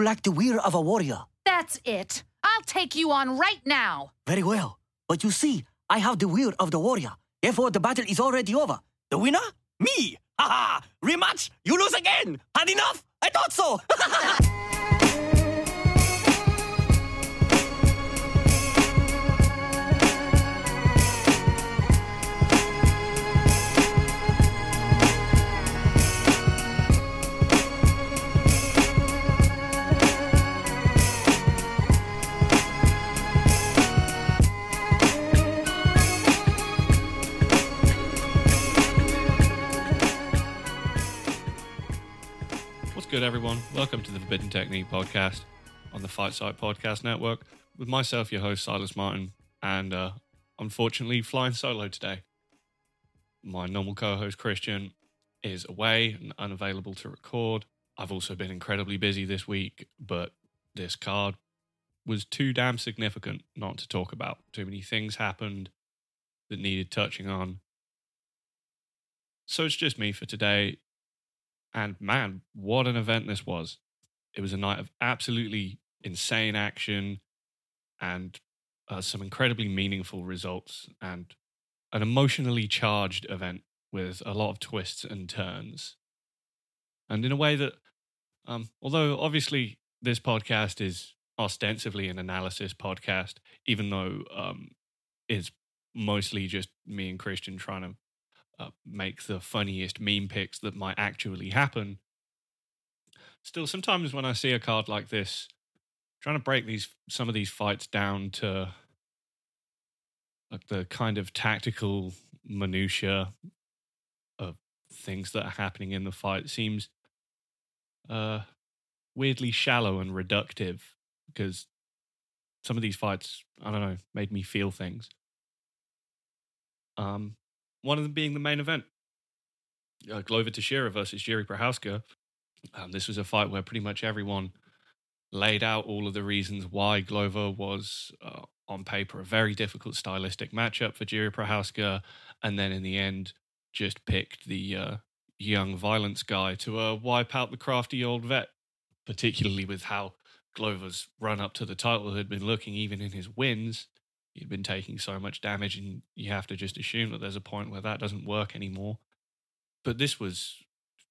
You lack the will of a warrior. That's it. I'll take you on right now. Very well. But you see, I have the will of the warrior. Therefore, the battle is already over. The winner? Me! Ha ha! Rematch! You lose again! Had enough? I thought so! everyone? Welcome to the Forbidden Technique podcast on the Fight Site Podcast Network with myself, your host, Silas Martin, and uh, unfortunately flying solo today. My normal co host, Christian, is away and unavailable to record. I've also been incredibly busy this week, but this card was too damn significant not to talk about. Too many things happened that needed touching on. So it's just me for today. And man, what an event this was. It was a night of absolutely insane action and uh, some incredibly meaningful results and an emotionally charged event with a lot of twists and turns. And in a way that, um, although obviously this podcast is ostensibly an analysis podcast, even though um, it's mostly just me and Christian trying to uh, make the funniest meme picks that might actually happen. Still, sometimes when I see a card like this, trying to break these some of these fights down to like the kind of tactical minutia of things that are happening in the fight seems uh weirdly shallow and reductive because some of these fights i don't know made me feel things um one of them being the main event uh, Glover Teixeira versus Jiri Prochazka. Um, this was a fight where pretty much everyone laid out all of the reasons why Glover was, uh, on paper, a very difficult stylistic matchup for Jiri Prochazka, and then in the end, just picked the uh, young violence guy to uh, wipe out the crafty old vet, particularly with how Glover's run up to the title had been looking, even in his wins he'd been taking so much damage, and you have to just assume that there's a point where that doesn't work anymore. But this was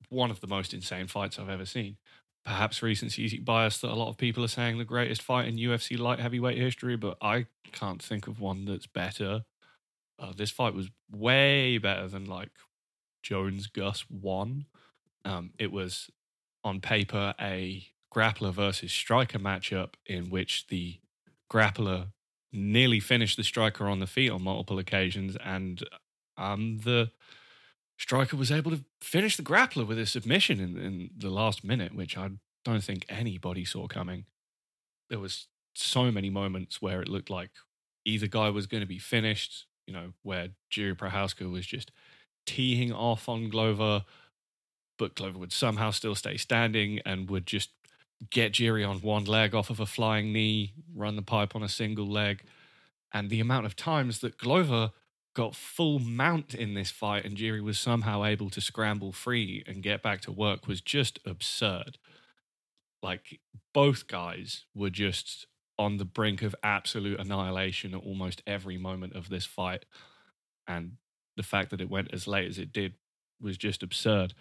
one of the most insane fights I've ever seen. Perhaps recency bias that a lot of people are saying the greatest fight in UFC light heavyweight history, but I can't think of one that's better. Uh, this fight was way better than like Jones Gus one. Um, it was on paper a grappler versus striker matchup in which the grappler nearly finished the striker on the feet on multiple occasions, and um, the striker was able to finish the grappler with a submission in, in the last minute, which I don't think anybody saw coming. There was so many moments where it looked like either guy was going to be finished, you know, where Jiri Prochazka was just teeing off on Glover, but Glover would somehow still stay standing and would just get Jiri on one leg off of a flying knee, run the pipe on a single leg. And the amount of times that Glover got full mount in this fight and Jiri was somehow able to scramble free and get back to work was just absurd. Like both guys were just on the brink of absolute annihilation at almost every moment of this fight. And the fact that it went as late as it did was just absurd,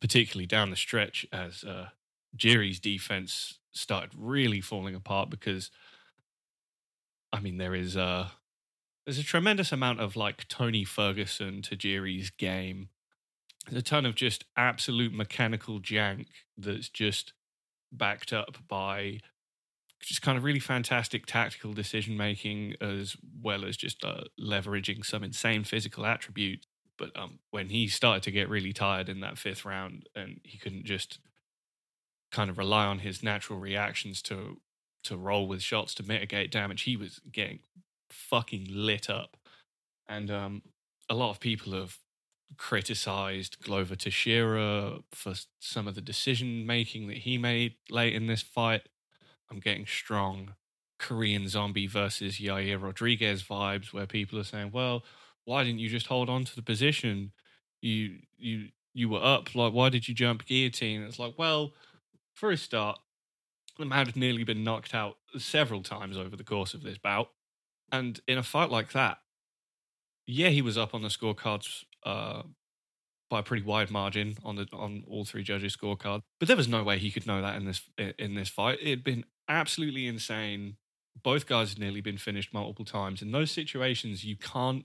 particularly down the stretch as uh, Jiri's defense started really falling apart because I mean there is a there's a tremendous amount of like Tony Ferguson to Jiri's game. There's a ton of just absolute mechanical jank that's just backed up by just kind of really fantastic tactical decision making as well as just uh, leveraging some insane physical attributes. But um, when he started to get really tired in that fifth round and he couldn't just kind of rely on his natural reactions to to roll with shots to mitigate damage, he was getting fucking lit up. And um, a lot of people have criticized Glover Teixeira for some of the decision making that he made late in this fight. I'm getting strong Korean zombie versus Yair Rodriguez vibes where people are saying, well, why didn't you just hold on to the position? You you you were up. Like, why did you jump guillotine? It's like, well, for a start, The man had nearly been knocked out several times over the course of this bout. And in a fight like that, yeah, he was up on the scorecards uh, by a pretty wide margin on the on all three judges' scorecard. But there was no way he could know that in this in this fight. It had been absolutely insane. Both guys had nearly been finished multiple times. In those situations, you can't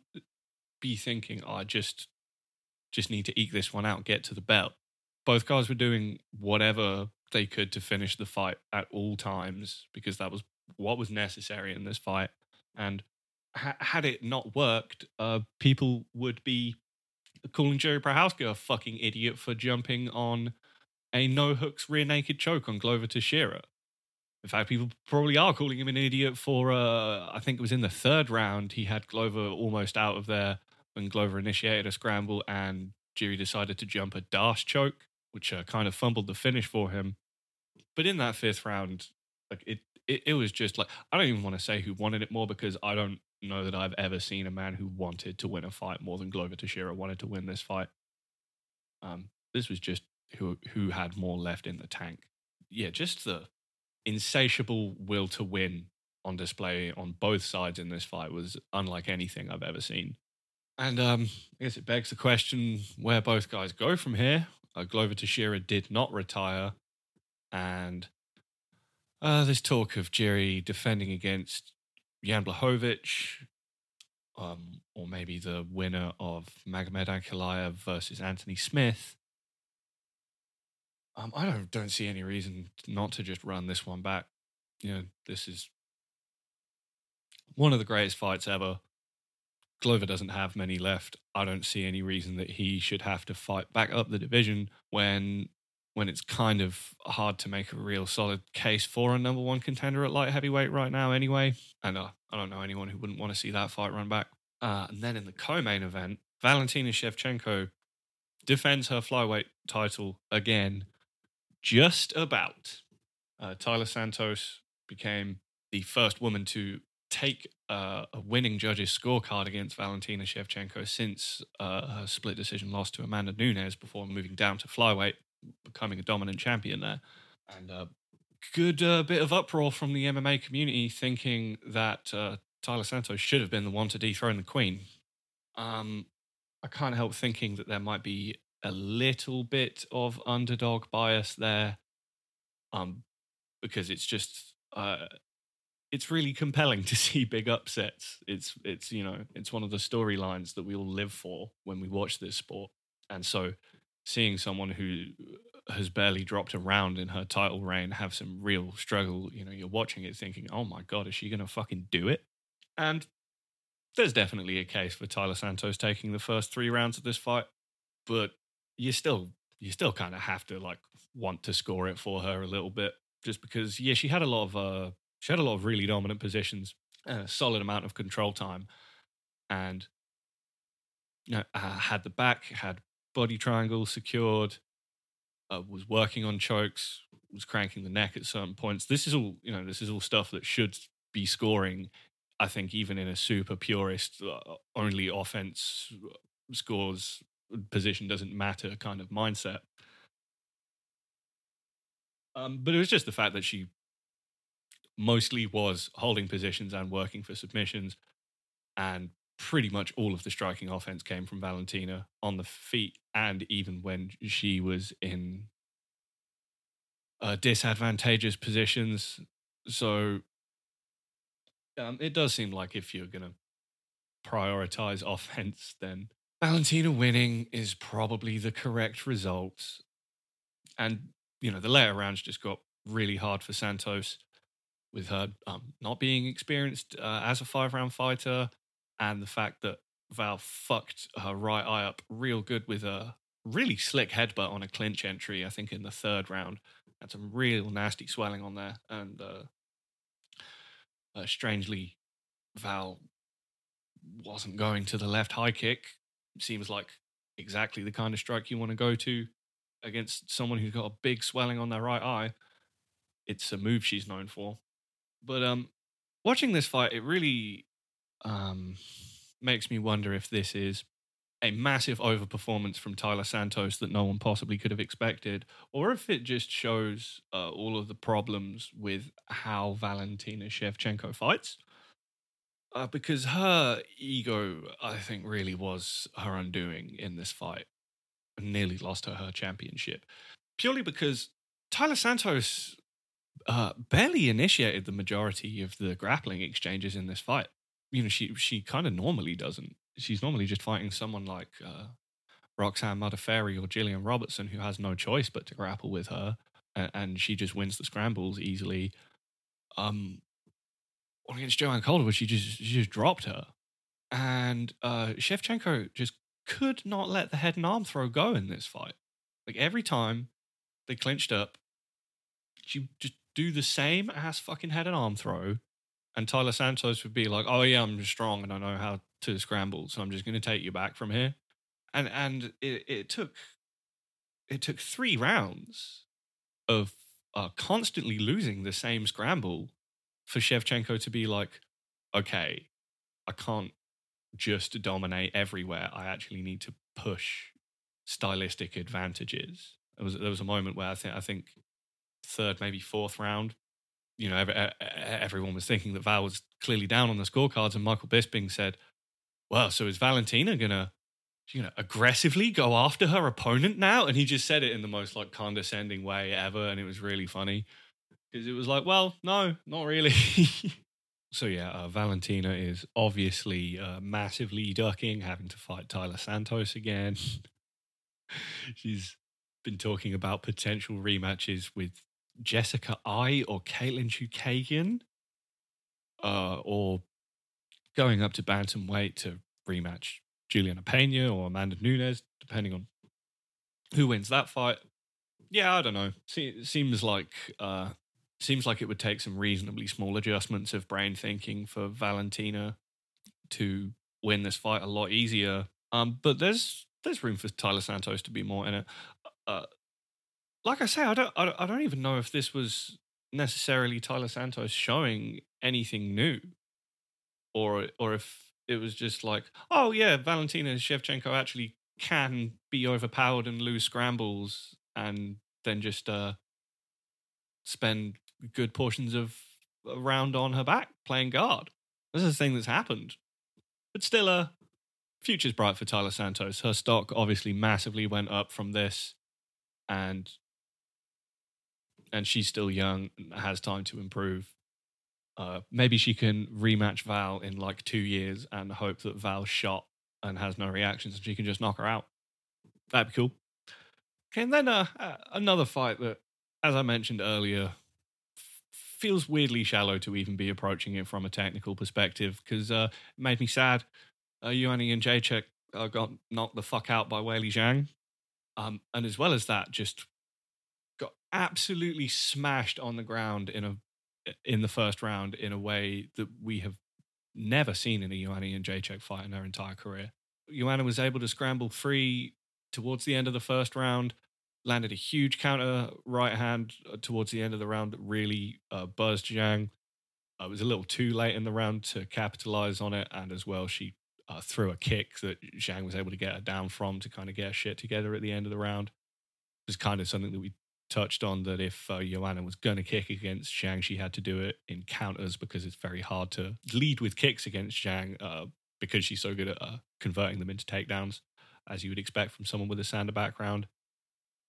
be thinking, oh, "I just just need to eke this one out, get to the belt." Both guys were doing whatever they could to finish the fight at all times because that was what was necessary in this fight. And ha- had it not worked, uh, people would be calling Jerry Prochazka a fucking idiot for jumping on a no hooks rear naked choke on Glover to Teixeira. In fact, people probably are calling him an idiot for, uh, I think it was in the third round, he had Glover almost out of there when Glover initiated a scramble and Jerry decided to jump a dash choke, which uh, kind of fumbled the finish for him. But in that fifth round, like it, it, it was just like, I don't even want to say who wanted it more because I don't know that I've ever seen a man who wanted to win a fight more than Glover Teixeira wanted to win this fight. Um, this was just who who had more left in the tank. Yeah, just the insatiable will to win on display on both sides in this fight was unlike anything I've ever seen. And um, I guess it begs the question where both guys go from here. Uh, Glover Teixeira did not retire, and uh, there's talk of Jerry defending against Jan Blachowicz, um, or maybe the winner of Magomed Ankalaev versus Anthony Smith. Um, I don't don't see any reason not to just run this one back. You know, this is one of the greatest fights ever. Glover doesn't have many left. I don't see any reason that he should have to fight back up the division when when it's kind of hard to make a real solid case for a number one contender at light heavyweight right now, anyway. And uh, I don't know anyone who wouldn't want to see that fight run back. Uh, and then in the co main event, Valentina Shevchenko defends her flyweight title again, just about. Uh, Taila Santos became the first woman to take uh, a winning judge's scorecard against Valentina Shevchenko since uh, her split decision loss to Amanda Nunes before moving down to flyweight becoming a dominant champion there. And a uh, good uh, bit of uproar from the MMA community thinking that uh, Taila Santos should have been the one to dethrone the Queen. Um, I can't help thinking that there might be a little bit of underdog bias there, um, because it's just uh, it's really compelling to see big upsets. It's it's you know it's one of the storylines that we all live for when we watch this sport, and so seeing someone who has barely dropped a round in her title reign have some real struggle. You know, you're watching it thinking, oh my God, is she going to fucking do it? And there's definitely a case for Taila Santos taking the first three rounds of this fight, but you still, you still kind of have to like want to score it for her a little bit just because, yeah, she had a lot of, uh, she had a lot of really dominant positions a solid amount of control time and you know, uh, had the back, had body triangle secured, uh, was working on chokes, was cranking the neck at certain points. This is all, you know, this is all stuff that should be scoring. I think even in a super purist, uh, only offense scores position doesn't matter kind of mindset. Um, but it was just the fact that she mostly was holding positions and working for submissions and pretty much all of the striking offense came from Valentina on the feet, and even when she was in uh, disadvantageous positions. So um, it does seem like if you're going to prioritize offense, then Valentina winning is probably the correct result. And, you know, the later rounds just got really hard for Santos with her um, not being experienced uh, as a five round fighter and the fact that Val fucked her right eye up real good with a really slick headbutt on a clinch entry, I think in the third round. Had some real nasty swelling on there. And uh, uh, strangely, Val wasn't going to the left high kick. Seems like exactly the kind of strike you want to go to against someone who's got a big swelling on their right eye. It's a move she's known for. But um, watching this fight, it really um, makes me wonder if this is a massive overperformance from Taila Santos that no one possibly could have expected, or if it just shows uh, all of the problems with how Valentina Shevchenko fights. Uh, because her ego, I think, really was her undoing in this fight. And nearly lost her her championship. Purely because Taila Santos uh, barely initiated the majority of the grappling exchanges in this fight. You know, she she kind of normally doesn't. She's normally just fighting someone like uh, Roxanne Modafferi or Gillian Robertson, who has no choice but to grapple with her, and, and she just wins the scrambles easily. Um, against Joanne Calderwood, she just she just dropped her, and uh, Shevchenko just could not let the head and arm throw go in this fight. Like every time they clinched up, she just do the same ass fucking head and arm throw, and Taila Santos would be like, "Oh yeah, I'm strong and I know how to scramble, so I'm just going to take you back from here." And and it, it took it took three rounds of uh, constantly losing the same scramble for Shevchenko to be like, "Okay, I can't just dominate everywhere. I actually need to push stylistic advantages." There was there was a moment where I think I think third, maybe fourth round, you know, every, everyone was thinking that Val was clearly down on the scorecards, and Michael Bisping said, "Well, so is Valentina gonna, you know, aggressively go after her opponent now?" And he just said it in the most like condescending way ever, and it was really funny because it was like, "Well, no, not really." so yeah, uh, Valentina is obviously uh, massively ducking, having to fight Taila Santos again. She's been talking about potential rematches with Jessica Eye or Katlyn Chookagian, uh, or going up to bantamweight to rematch Juliana Pena or Amanda Nunes, depending on who wins that fight. Yeah, I don't know. Se- seems like uh, seems like it would take some reasonably small adjustments of brain thinking for Valentina to win this fight a lot easier. Um, but there's there's room for Taila Santos to be more in it. Uh, like I say, I don't, I don't even know if this was necessarily Taila Santos showing anything new, or or if it was just like, oh yeah, Valentina Shevchenko actually can be overpowered and lose scrambles, and then just uh, spend good portions of a round on her back playing guard. This is a thing that's happened, but still, uh, future's bright for Taila Santos. Her stock obviously massively went up from this, and and she's still young, and has time to improve. Uh, maybe she can rematch Val in like two years and hope that Val's shot and has no reactions and she can just knock her out. That'd be cool. Okay, and then uh, another fight that, as I mentioned earlier, feels weirdly shallow to even be approaching it from a technical perspective because uh, it made me sad. Uh, Joanna Jędrzejczyk uh, got knocked the fuck out by Weili Zhang. Um, and as well as that, just absolutely smashed on the ground in a in the first round in a way that we have never seen in a Joanna Jędrzejczyk fight in her entire career. Joanna was able to scramble free towards the end of the first round, landed a huge counter right hand uh, towards the end of the round that really uh, buzzed Zhang. Uh, it was a little too late in the round to capitalize on it, and as well, she uh, threw a kick that Zhang was able to get her down from to kind of get her shit together at the end of the round. It was kind of something that we touched on that if uh, Joanna was going to kick against Zhang, she had to do it in counters because it's very hard to lead with kicks against Zhang uh, because she's so good at uh, converting them into takedowns, as you would expect from someone with a Sanda background.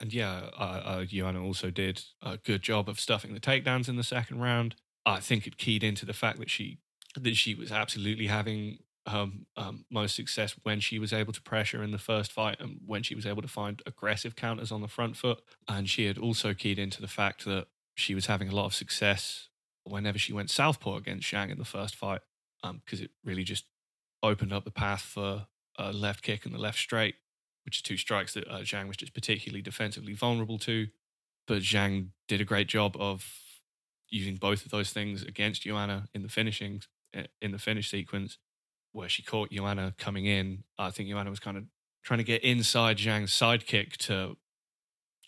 And yeah, uh, uh, Joanna also did a good job of stuffing the takedowns in the second round. I think it keyed into the fact that she that she was absolutely having her um, most success when she was able to pressure in the first fight and when she was able to find aggressive counters on the front foot. And she had also keyed into the fact that she was having a lot of success whenever she went southpaw against Zhang in the first fight, because um, it really just opened up the path for a left kick and the left straight, which are two strikes that uh, Zhang was just particularly defensively vulnerable to. But Zhang did a great job of using both of those things against Joanna in the finishings eh, in the finish sequence where she caught Joanna coming in. I think Joanna was kind of trying to get inside Zhang's sidekick to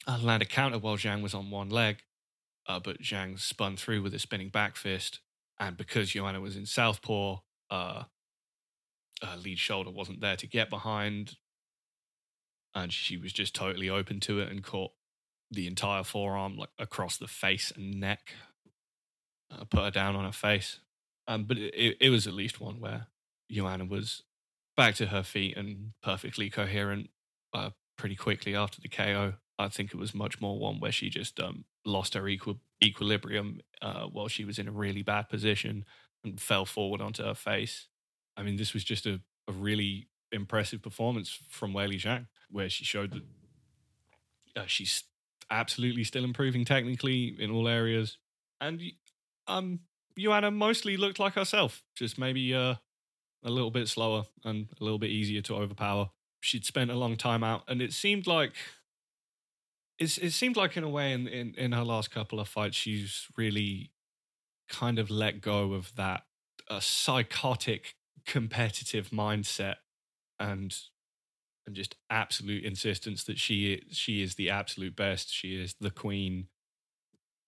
uh, land a counter while Zhang was on one leg. Uh, but Zhang spun through with a spinning back fist. And because Joanna was in southpaw, uh, lead shoulder wasn't there to get behind. and she was just totally open to it and caught the entire forearm like across the face and neck. Uh, put her down on her face, um, but it, it was at least one where Joanna was back to her feet and perfectly coherent uh, pretty quickly after the KO. I think it was much more one where she just um, lost her equi- equilibrium uh, while she was in a really bad position and fell forward onto her face. I mean, this was just a, a really impressive performance from Weili Zhang, where she showed that uh, she's absolutely still improving technically in all areas. And um, Joanna mostly looked like herself, just maybe uh, a little bit slower and a little bit easier to overpower. She'd spent a long time out, and it seemed like it's, it seemed like in a way in, in, in her last couple of fights she's really kind of let go of that uh, psychotic competitive mindset and and just absolute insistence that she she is the absolute best she is the queen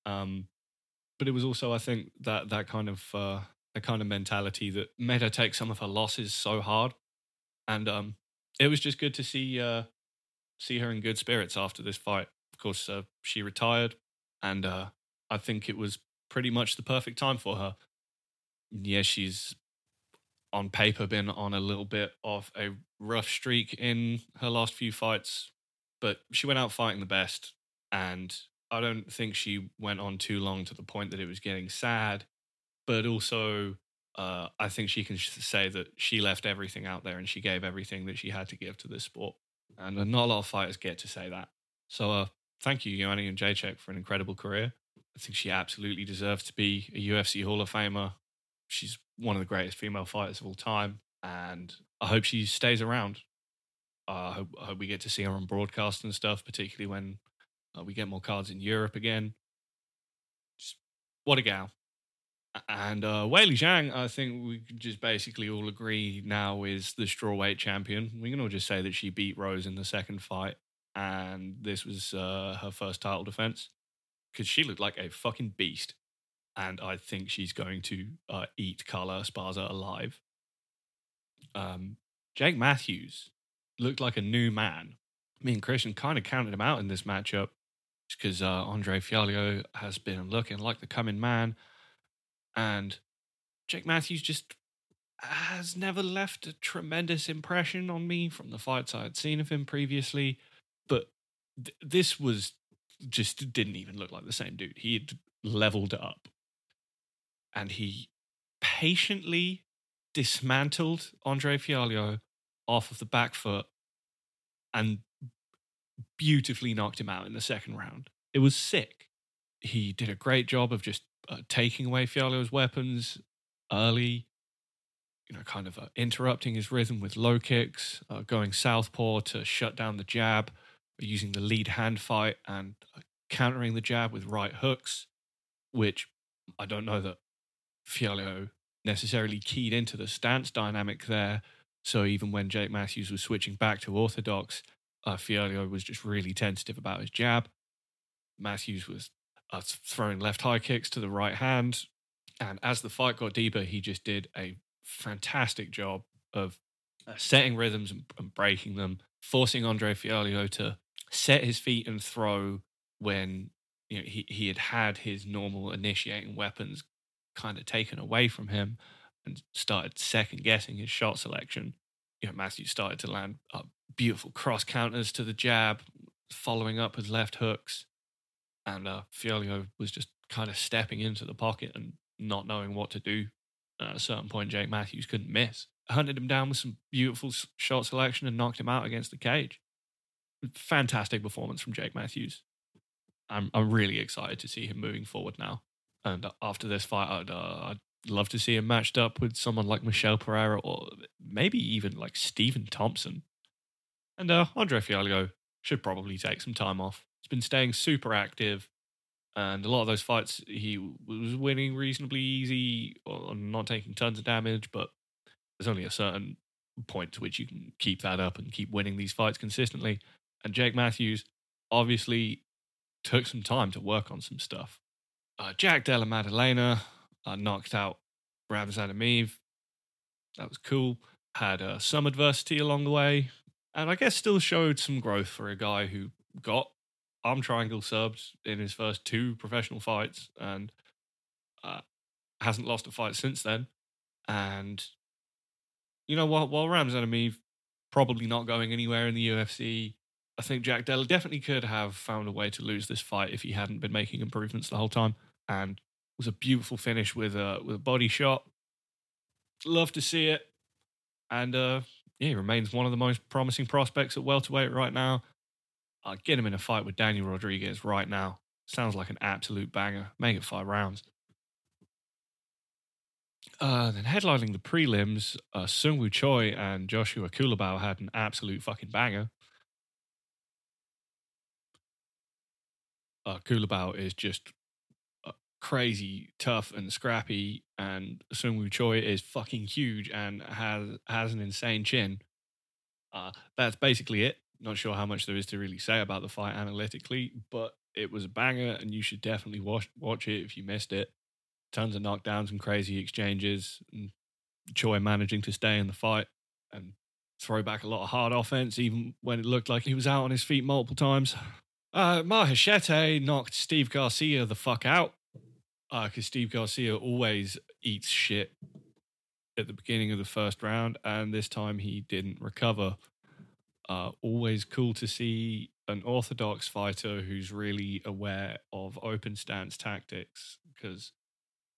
um but it was also i think that that kind of uh the kind of mentality that made her take some of her losses so hard. And um it was just good to see uh see her in good spirits after this fight. Of course, uh, she retired, and uh, I think it was pretty much the perfect time for her. Yeah, she's on paper been on a little bit of a rough streak in her last few fights, but she went out fighting the best, and I don't think she went on too long to the point that it was getting sad, but also uh, I think she can say that she left everything out there and she gave everything that she had to give to this sport. And not a lot of fighters get to say that. So uh, thank you, Joanna Jędrzejczyk, for an incredible career. I think she absolutely deserves to be a UFC Hall of Famer. She's one of the greatest female fighters of all time, and I hope she stays around. Uh, I, hope, I hope we get to see her on broadcast and stuff, particularly when uh, we get more cards in Europe again. Just what a gal. And uh, Weili Zhang, I think we just basically all agree now is the strawweight champion. We can all just say that she beat Rose in the second fight and this was uh, her first title defense because she looked like a fucking beast. And I think she's going to uh, eat Carla Esparza alive. Um, Jake Matthews looked like a new man. Me and Christian kind of counted him out in this matchup because uh, Andre Fialho has been looking like the coming man. And Jake Matthews just has never left a tremendous impression on me from the fights I had seen of him previously. But th- this was just didn't even look like the same dude. He had leveled up and he patiently dismantled Andre Fialho off of the back foot and beautifully knocked him out in the second round. It was sick. He did a great job of just uh, taking away Fialho's weapons early, you know, kind of uh, interrupting his rhythm with low kicks, uh, going southpaw to shut down the jab using the lead hand fight and uh, countering the jab with right hooks, which I don't know that Fialho necessarily keyed into the stance dynamic there. So even when Jake Matthews was switching back to orthodox, uh, Fialho was just really tentative about his jab. Matthews was uh, throwing left high kicks to the right hand. And as the fight got deeper, he just did a fantastic job of uh, setting rhythms and, breaking them, forcing Andre Fialho to set his feet and throw when you know he, he had had his normal initiating weapons kind of taken away from him and started second guessing his shot selection. You know, Matthew started to land uh, beautiful cross counters to the jab, following up with left hooks. And uh, Fialho was just kind of stepping into the pocket and not knowing what to do. At a certain point, Jake Matthews couldn't miss. Hunted him down with some beautiful shot selection and knocked him out against the cage fantastic performance from Jake Matthews. I'm I'm really excited to see him moving forward now. And after this fight, I'd uh, I'd love to see him matched up with someone like Michel Pereira or maybe even like Stephen Thompson. And uh, Andre Fialho should probably take some time off. He's been staying super active, and a lot of those fights he was winning reasonably easy not taking tons of damage. But there's only a certain point to which you can keep that up and keep winning these fights consistently. And Jake Matthews obviously took some time to work on some stuff. Uh, Jack Della Maddalena uh, knocked out Ramzan Emeev. That was cool. Had uh, some adversity along the way. and I guess still showed some growth for a guy who got arm triangle subs in his first two professional fights and uh, hasn't lost a fight since then. And you know, while while Ramzan Emeev probably not going anywhere in the UFC, I think Jack Della definitely could have found a way to lose this fight if he hadn't been making improvements the whole time. And was a beautiful finish with a with a body shot. Love to see it. And uh, yeah, he remains one of the most promising prospects at welterweight right now. I'd get him in a fight with Daniel Rodriguez right now. Sounds like an absolute banger. Make it five rounds. Uh, then headlining the prelims, uh, Seungwoo Choi and Joshua Culibao had an absolute fucking banger. Uh, Culibao is just uh, crazy tough and scrappy, and Seungwoo Choi is fucking huge and has has an insane chin. Uh, that's basically it. Not sure how much there is to really say about the fight analytically, but it was a banger, and you should definitely watch watch it if you missed it tons of knockdowns and crazy exchanges, and Choi managing to stay in the fight and throw back a lot of hard offense, even when it looked like he was out on his feet multiple times. Uh, Machete knocked Steve Garcia the fuck out because uh, Steve Garcia always eats shit at the beginning of the first round, and this time he didn't recover. Uh, always cool to see an orthodox fighter who's really aware of open stance tactics because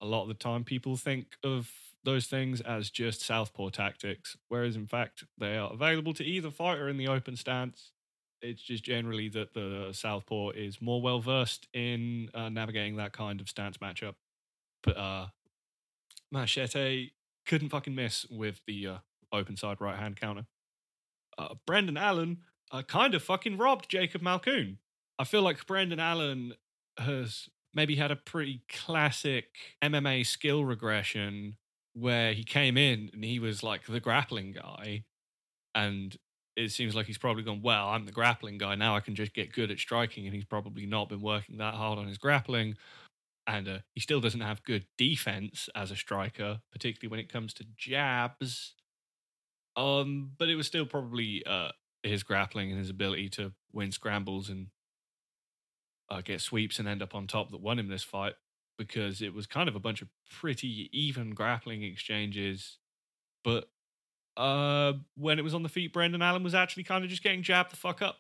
a lot of the time people think of those things as just southpaw tactics, whereas in fact they are available to either fighter in the open stance. It's just generally that the southpaw is more well versed in uh, navigating that kind of stance matchup. But uh, Machete couldn't fucking miss with the uh, open side right hand counter. Uh, Brendan Allen uh, kind of fucking robbed Jacob Malkoun. I feel like Brendan Allen has maybe had a pretty classic MMA skill regression where he came in and he was like the grappling guy. And it seems like he's probably gone, well, I'm the grappling guy. Now I can just get good at striking. And he's probably not been working that hard on his grappling. And uh, he still doesn't have good defense as a striker, particularly when it comes to jabs. Um, but it was still probably uh, his grappling and his ability to win scrambles and uh, get sweeps and end up on top that won him this fight because it was kind of a bunch of pretty even grappling exchanges. But uh, when it was on the feet, Brendan Allen was actually kind of just getting jabbed the fuck up.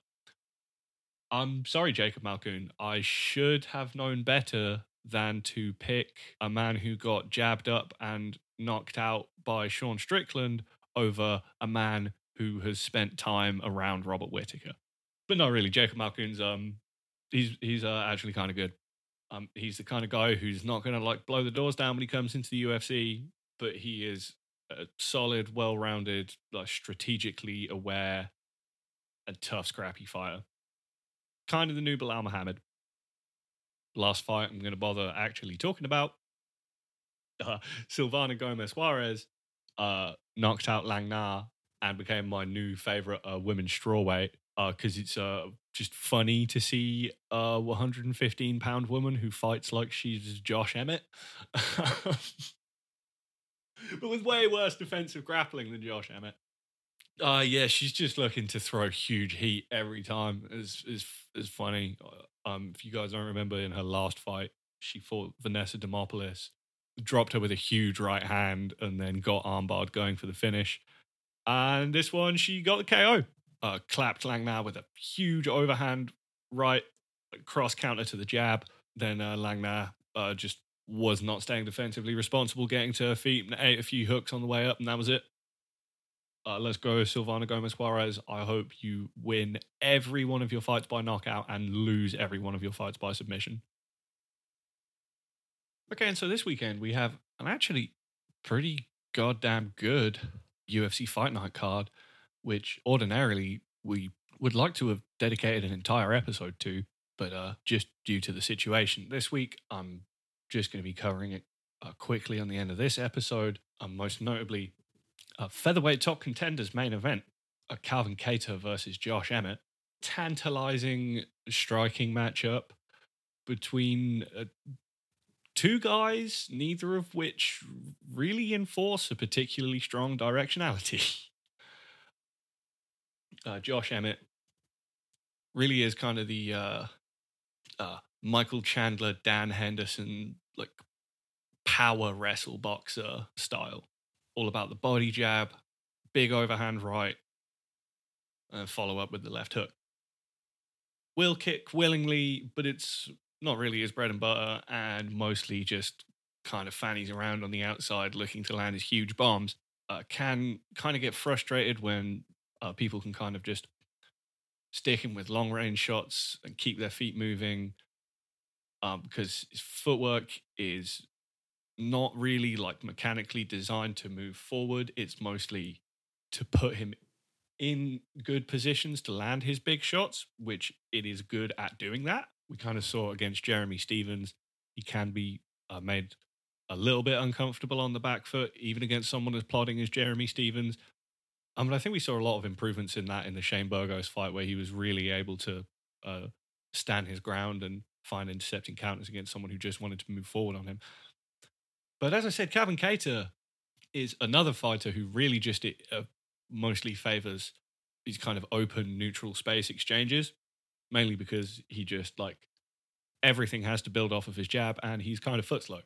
I'm sorry, Jacob Malkoun. I should have known better than to pick a man who got jabbed up and knocked out by Sean Strickland over a man who has spent time around Robert Whitaker. But not really. Jacob Malkoun's um he's he's uh, actually kind of good. Um, he's the kind of guy who's not going to like blow the doors down when he comes into the UFC, but he is a solid, well-rounded, like strategically aware, and tough, scrappy fighter. Kind of the new Belal Muhammad. Last fight I'm going to bother actually talking about. Uh, Silvana Gomez Juarez uh, knocked out Liang Na and became my new favorite uh, women's strawweight because uh, it's uh, just funny to see a 115 pound woman who fights like she's Josh Emmett. but with way worse defensive grappling than Josh Emmett. Uh yeah, she's just looking to throw huge heat every time. It's is is funny. Uh, um, if you guys don't remember, in her last fight, she fought Vanessa Demopoulos, dropped her with a huge right hand, and then got armbarred going for the finish. And this one, she got the KO uh, clapped Liang Na with a huge overhand right cross counter to the jab. Then uh, uh, just was not staying defensively responsible, getting to her feet and ate a few hooks on the way up, and that was it. Uh, let's go, Silvana Gomez Juarez. I hope you win every one of your fights by knockout and lose every one of your fights by submission. Okay, and so this weekend we have an actually pretty goddamn good UFC Fight Night card which ordinarily we would like to have dedicated an entire episode to, but uh, just due to the situation this week, I'm just going to be covering it uh, quickly on the end of this episode. Um, most notably, uh, featherweight top contenders main event: uh, Calvin Kattar versus Josh Emmett. Tantalizing striking matchup between uh, two guys, neither of which really enforce a particularly strong directionality. uh, Josh Emmett really is kind of the uh, uh, Michael Chandler, Dan Henderson, like power wrestle boxer style. All about the body jab, big overhand right, and follow up with the left hook. Will kick willingly, but it's not really his bread and butter, and mostly just kind of fannies around on the outside looking to land his huge bombs. Uh, can kind of get frustrated when uh, people can kind of just stick him with long range shots and keep their feet moving um, because his footwork is not really like mechanically designed to move forward. It's mostly to put him in good positions to land his big shots, which it is good at doing that. We kind of saw against Jeremy Stephens, he can be uh, made a little bit uncomfortable on the back foot, even against someone as plodding as Jeremy Stephens. I mean, I think we saw a lot of improvements in that in the Shane Burgos fight, where he was really able to uh, stand his ground and find intercepting counters against someone who just wanted to move forward on him. But as I said, Calvin Kattar is another fighter who really just uh, mostly favors these kind of open, neutral space exchanges, mainly because he just like everything has to build off of his jab and he's kind of foot slow.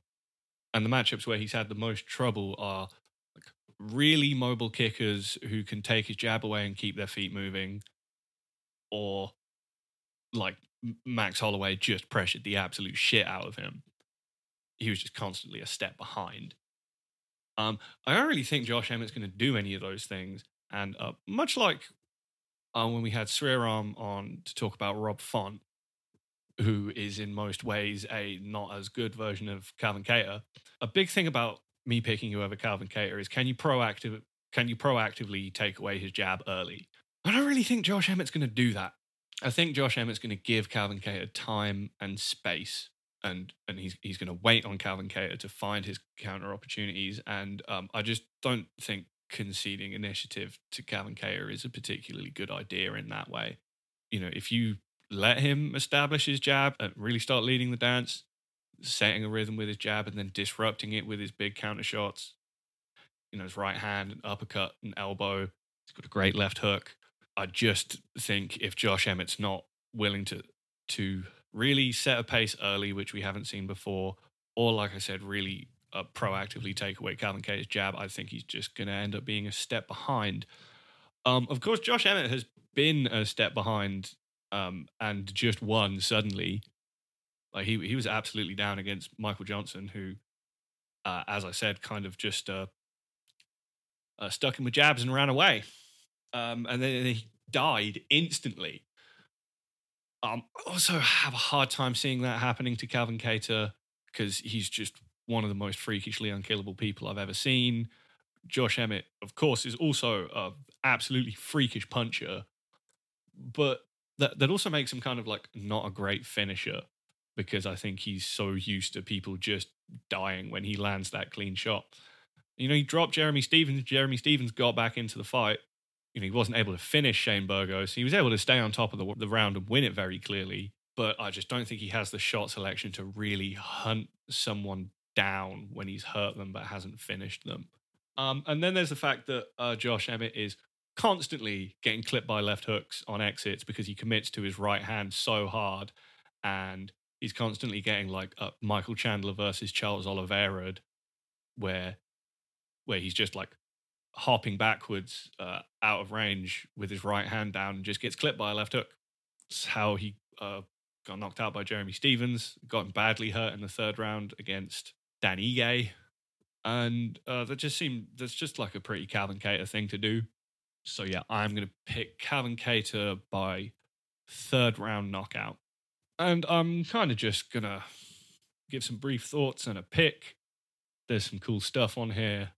And the matchups where he's had the most trouble are like really mobile kickers who can take his jab away and keep their feet moving, or like Max Holloway just pressured the absolute shit out of him. He was just constantly a step behind. Um, I don't really think Josh Emmett's going to do any of those things. And uh, much like uh, when we had Sriram on to talk about Rob Font, who is in most ways a not as good version of Calvin Kattar, a big thing about me picking whoever Calvin Kattar is can you proactive can you proactively take away his jab early? I don't really think Josh Emmett's going to do that. I think Josh Emmett's going to give Calvin Kattar time and space, and and he's he's going to wait on Calvin Kattar to find his counter opportunities. And um, I just don't think conceding initiative to Calvin Kattar is a particularly good idea in that way. You know, if you let him establish his jab and really start leading the dance, setting a rhythm with his jab and then disrupting it with his big counter shots. You know, his right hand, and uppercut, and elbow. He's got a great left hook. I just think if Josh Emmett's not willing to to really set a pace early, which we haven't seen before, or like I said, really uh, proactively take away Calvin Kattar's jab, I think he's just going to end up being a step behind. Um, of course, Josh Emmett has been a step behind um, and just won suddenly like he he was absolutely down against Michael Johnson, who, uh, as I said, kind of just uh, uh, stuck him with jabs and ran away, um, and then he died instantly. Um, also have a hard time seeing that happening to Calvin Kattar because he's just one of the most freakishly unkillable people I've ever seen. Josh Emmett, of course, is also a absolutely freakish puncher, but that that also makes him kind of like not a great finisher because I think he's so used to people just dying when he lands that clean shot. You know, he dropped Jeremy Stephens. Jeremy Stephens got back into the fight. You know, he wasn't able to finish Shane Burgos. He was able to stay on top of the, the round and win it very clearly. But I just don't think he has the shot selection to really hunt someone down when he's hurt them but hasn't finished them. Um, and then there's the fact that uh, Josh Emmett is constantly getting clipped by left hooks on exits because he commits to his right hand so hard and he's constantly getting like Michael Chandler versus Charles Oliveira, where where he's just like hopping backwards uh, out of range with his right hand down and just gets clipped by a left hook. It's how he uh, got knocked out by Jeremy Stephens, got badly hurt in the third round against Dan Ige. And uh, that just seemed, that's just like a pretty Calvin Kattar thing to do. So yeah, I'm going to pick Calvin Kattar by third round knockout. And I'm kind of just going to give some brief thoughts and a pick. There's some cool stuff on here.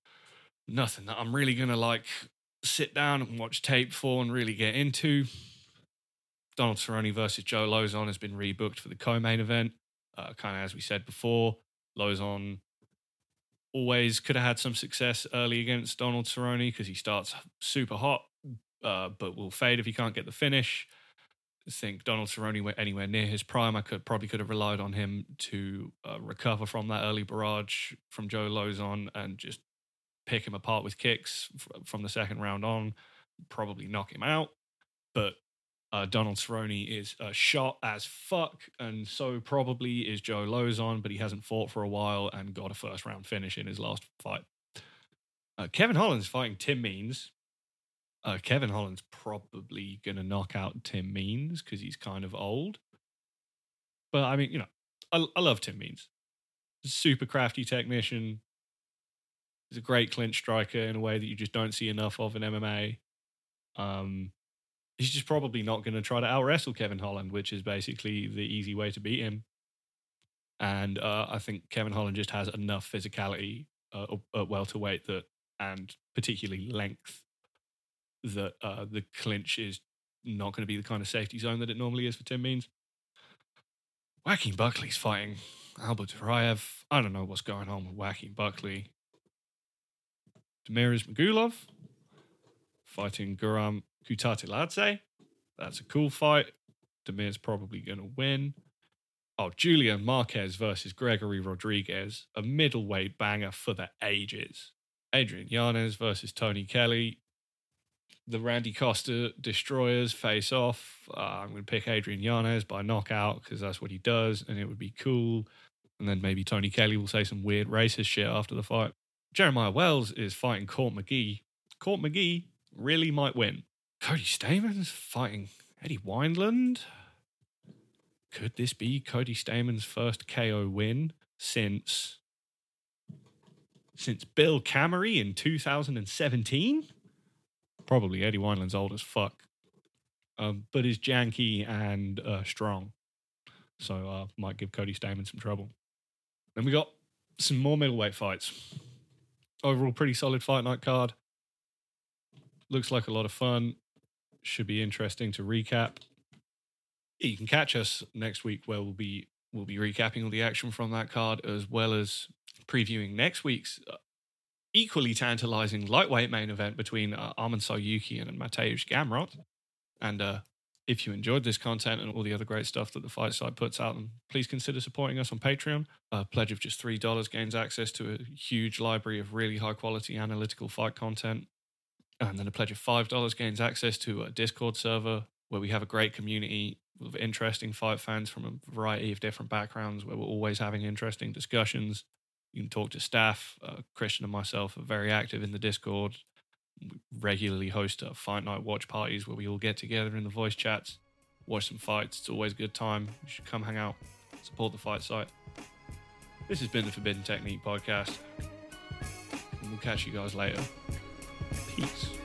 Nothing that I'm really going to like sit down and watch tape for and really get into. Donald Cerrone versus Joe Lauzon has been rebooked for the co-main event. Uh, kind of as we said before, Lauzon always could have had some success early against Donald Cerrone because he starts super hot, uh, but will fade if he can't get the finish I think Donald Cerrone went anywhere near his prime. I could probably could have relied on him to uh, recover from that early barrage from Joe Lauzon and just pick him apart with kicks from the second round on, probably knock him out. but uh, Donald Cerrone is uh, shot as fuck, and so probably is Joe Lauzon, but he hasn't fought for a while and got a first round finish in his last fight. Uh, Kevin Holland's fighting Tim Means. Uh, Kevin Holland's probably going to knock out Tim Means because he's kind of old. But I mean, you know, I, I love Tim Means. Super crafty technician. He's a great clinch striker in a way that you just don't see enough of in MMA. Um, he's just probably not going to try to out wrestle Kevin Holland, which is basically the easy way to beat him. And uh, I think Kevin Holland just has enough physicality uh, at welterweight that, and particularly length, that uh, the clinch is not going to be the kind of safety zone that it normally is for Tim Means. Joaquin Buckley's fighting Albert Duraev. I don't know what's going on with Joaquin Buckley. Damir Ismagulov fighting Guram Kutateladze. That's a cool fight. Damir's probably going to win. Oh, Julian Marquez versus Gregory Rodrigues, a middleweight banger for the ages. Adrian Yanez versus Tony Kelly. The Randy Costa destroyers face off. Uh, I'm going to pick Adrian Yanez by knockout because that's what he does, and it would be cool. And then maybe Tony Kelly will say some weird racist shit after the fight. Jeremiah Wells is fighting Court McGee. Court McGee really might win. Cody Stamann's fighting Eddie Wineland. Could this be Cody Stamann's first KO win since since Bill Camry in 2017? Probably Eddie Wineland's old as fuck, um, but is janky and uh, strong, so uh, might give Cody Stamann some trouble. Then we got some more middleweight fights. Overall, pretty solid fight night card. Looks like a lot of fun. Should be interesting to recap. You can catch us next week where we'll be we'll be recapping all the action from that card as well as previewing next week's uh, equally tantalizing lightweight main event between uh, Tsarukyan and Mateusz Gamrot. And uh, if you enjoyed this content and all the other great stuff that the Fight Site puts out, then please consider supporting us on Patreon. A pledge of just $3 gains access to a huge library of really high quality analytical fight content. And then a pledge of $5 gains access to a Discord server where we have a great community of interesting fight fans from a variety of different backgrounds where we're always having interesting discussions. You can talk to staff. Uh, Christian and myself are very active in the Discord. We regularly host uh, fight night watch parties where we all get together in the voice chats, watch some fights. It's always a good time. You should come hang out, support the fight site. This has been the Forbidden Technique podcast. And we'll catch you guys later. Peace.